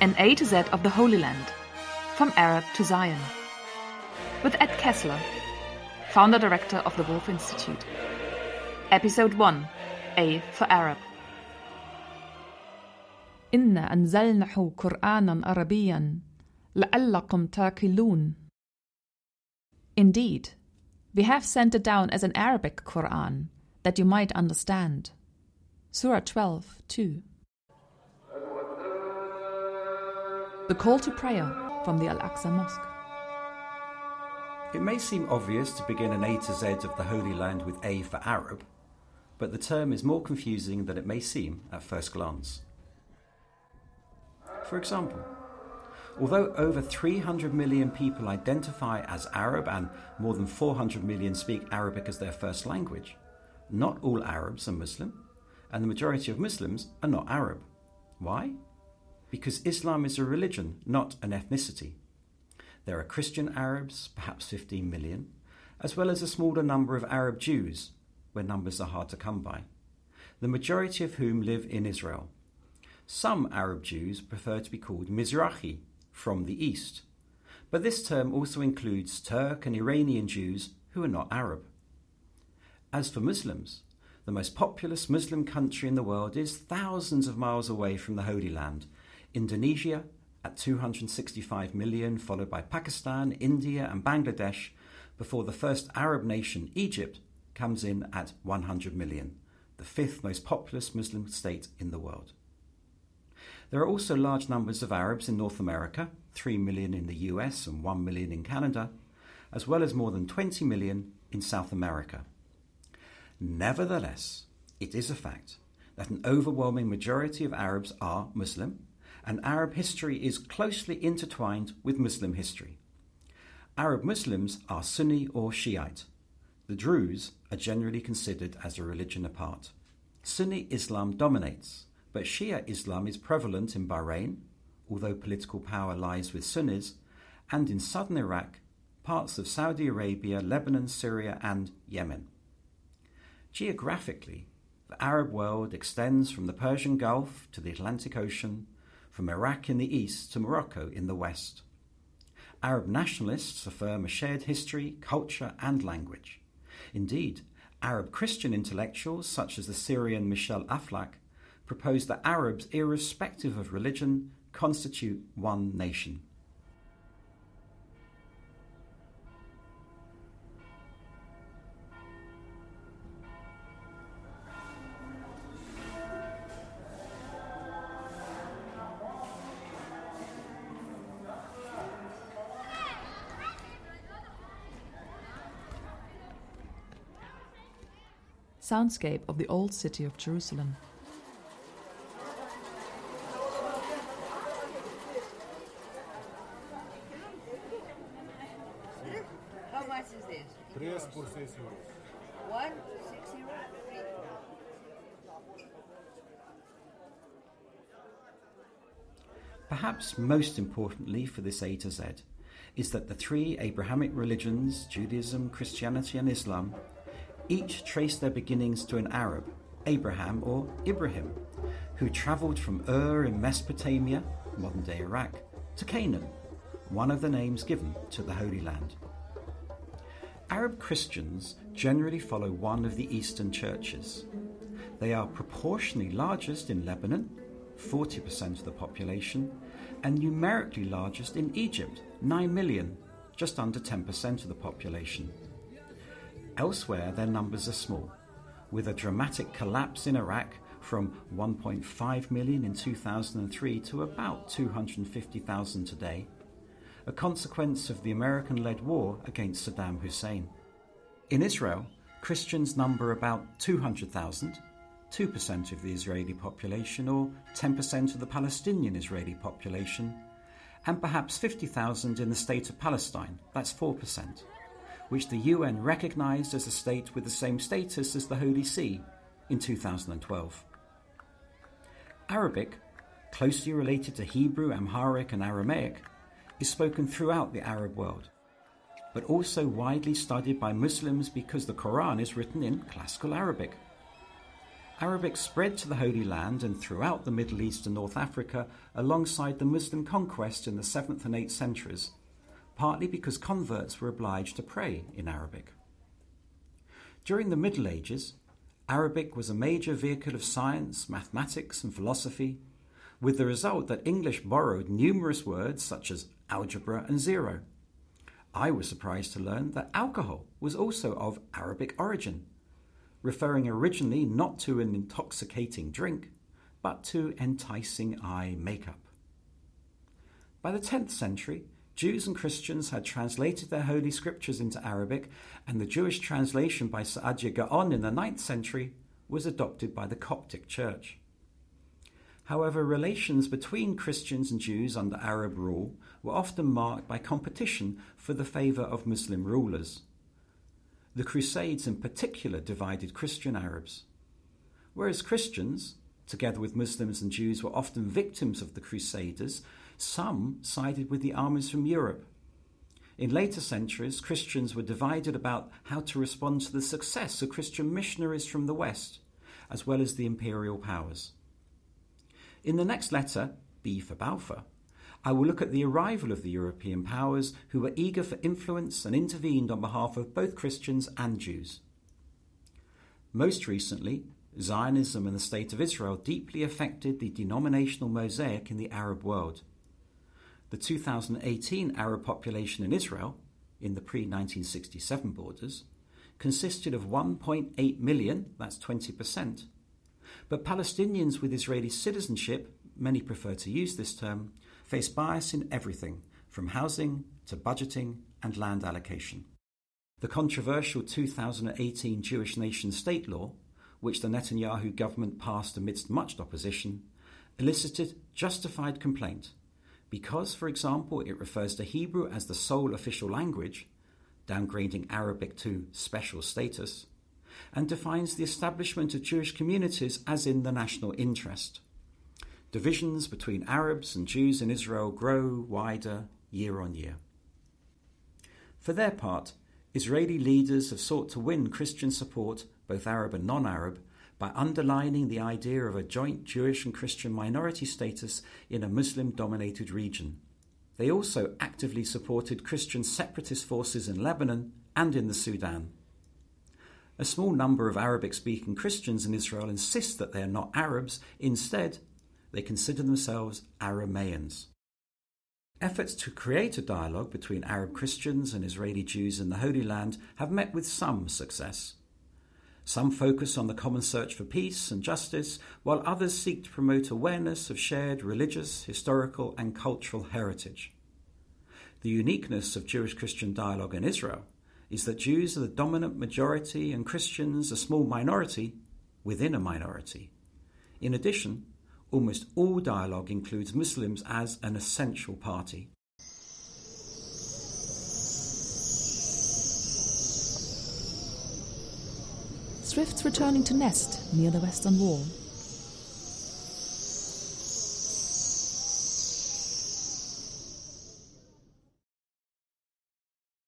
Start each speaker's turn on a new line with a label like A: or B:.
A: an A to Z of the Holy Land, from Arab to Zion, with Ed Kessler, founder director of the Woolf Institute. Episode 1 A for Arab.
B: إنا أنزلناه قرآنا عربيا لعلكم Indeed, we have sent it down as an Arabic Quran that you might understand. Surah 12, 2. The call to prayer from the Al Aqsa Mosque.
C: It may seem obvious to begin an A to Z of the Holy Land with A for Arab, but the term is more confusing than it may seem at first glance. For example, although over 300 million people identify as Arab and more than 400 million speak Arabic as their first language, not all Arabs are Muslim, and the majority of Muslims are not Arab. Why? Because Islam is a religion, not an ethnicity. There are Christian Arabs, perhaps 15 million, as well as a smaller number of Arab Jews, where numbers are hard to come by, the majority of whom live in Israel. Some Arab Jews prefer to be called Mizrahi, from the East, but this term also includes Turk and Iranian Jews who are not Arab. As for Muslims, the most populous Muslim country in the world is thousands of miles away from the Holy Land, Indonesia at 265 million, followed by Pakistan, India, and Bangladesh, before the first Arab nation, Egypt, comes in at 100 million, the fifth most populous Muslim state in the world. There are also large numbers of Arabs in North America, 3 million in the US and 1 million in Canada, as well as more than 20 million in South America. Nevertheless, it is a fact that an overwhelming majority of Arabs are Muslim, and Arab history is closely intertwined with Muslim history. Arab Muslims are Sunni or Shiite. The Druze are generally considered as a religion apart. Sunni Islam dominates, but Shia Islam is prevalent in Bahrain, although political power lies with Sunnis, and in southern Iraq, parts of Saudi Arabia, Lebanon, Syria, and Yemen. Geographically, the Arab world extends from the Persian Gulf to the Atlantic Ocean, from Iraq in the east to Morocco in the west. Arab nationalists affirm a shared history, culture, and language. Indeed, Arab Christian intellectuals such as the Syrian Michel Aflaq propose that Arabs, irrespective of religion, constitute one nation.
B: Soundscape of the old city of Jerusalem.
D: How much is this?
E: Três por seis euros.
D: One, six zero, three.
C: Perhaps most importantly for this A to Z is that the three Abrahamic religions, Judaism, Christianity, and Islam, each trace their beginnings to an Arab, Abraham or Ibrahim, who travelled from Ur in Mesopotamia, modern day Iraq, to Canaan, one of the names given to the Holy Land. Arab Christians generally follow one of the Eastern churches. They are proportionally largest in Lebanon, 40% of the population, and numerically largest in Egypt, 9 million, just under 10% of the population. Elsewhere, their numbers are small, with a dramatic collapse in Iraq from 1.5 million in 2003 to about 250,000 today, a consequence of the American led war against Saddam Hussein. In Israel, Christians number about 200,000, 2% of the Israeli population, or 10% of the Palestinian Israeli population, and perhaps 50,000 in the state of Palestine, that's 4%, which the UN recognized as a state with the same status as the Holy See in 2012. Arabic, closely related to Hebrew, Amharic, and Aramaic, is spoken throughout the Arab world, but also widely studied by Muslims because the Quran is written in classical Arabic. Arabic spread to the Holy Land and throughout the Middle East and North Africa alongside the Muslim conquest in the 7th and 8th centuries, partly because converts were obliged to pray in Arabic. During the Middle Ages, Arabic was a major vehicle of science, mathematics, and philosophy, with the result that English borrowed numerous words such as algebra and zero. I was surprised to learn that alcohol was also of Arabic origin referring originally not to an intoxicating drink, but to enticing eye makeup. By the 10th century, Jews and Christians had translated their holy scriptures into Arabic, and the Jewish translation by Saadia Gaon in the 9th century was adopted by the Coptic Church. However, relations between Christians and Jews under Arab rule were often marked by competition for the favour of Muslim rulers. The Crusades in particular divided Christian Arabs. Whereas Christians, together with Muslims and Jews, were often victims of the Crusaders, some sided with the armies from Europe. In later centuries, Christians were divided about how to respond to the success of Christian missionaries from the West, as well as the imperial powers. In the next letter, B for Balfour, I will look at the arrival of the European powers who were eager for influence and intervened on behalf of both Christians and Jews. Most recently, Zionism and the State of Israel deeply affected the denominational mosaic in the Arab world. The 2018 Arab population in Israel, in the pre 1967 borders, consisted of 1.8 million, that's 20%. But Palestinians with Israeli citizenship, many prefer to use this term, face bias in everything, from housing to budgeting and land allocation. The controversial 2018 Jewish nation state law, which the Netanyahu government passed amidst much opposition, elicited justified complaint because, for example, it refers to Hebrew as the sole official language, downgrading Arabic to special status, and defines the establishment of Jewish communities as in the national interest. Divisions between Arabs and Jews in Israel grow wider year on year. For their part, Israeli leaders have sought to win Christian support, both Arab and non Arab, by underlining the idea of a joint Jewish and Christian minority status in a Muslim dominated region. They also actively supported Christian separatist forces in Lebanon and in the Sudan. A small number of Arabic speaking Christians in Israel insist that they are not Arabs. Instead, they consider themselves Arameans. Efforts to create a dialogue between Arab Christians and Israeli Jews in the Holy Land have met with some success. Some focus on the common search for peace and justice, while others seek to promote awareness of shared religious, historical, and cultural heritage. The uniqueness of Jewish Christian dialogue in Israel is that Jews are the dominant majority and Christians a small minority within a minority. In addition, almost all dialogue includes Muslims as an essential party.
B: Swifts returning to nest near the western wall.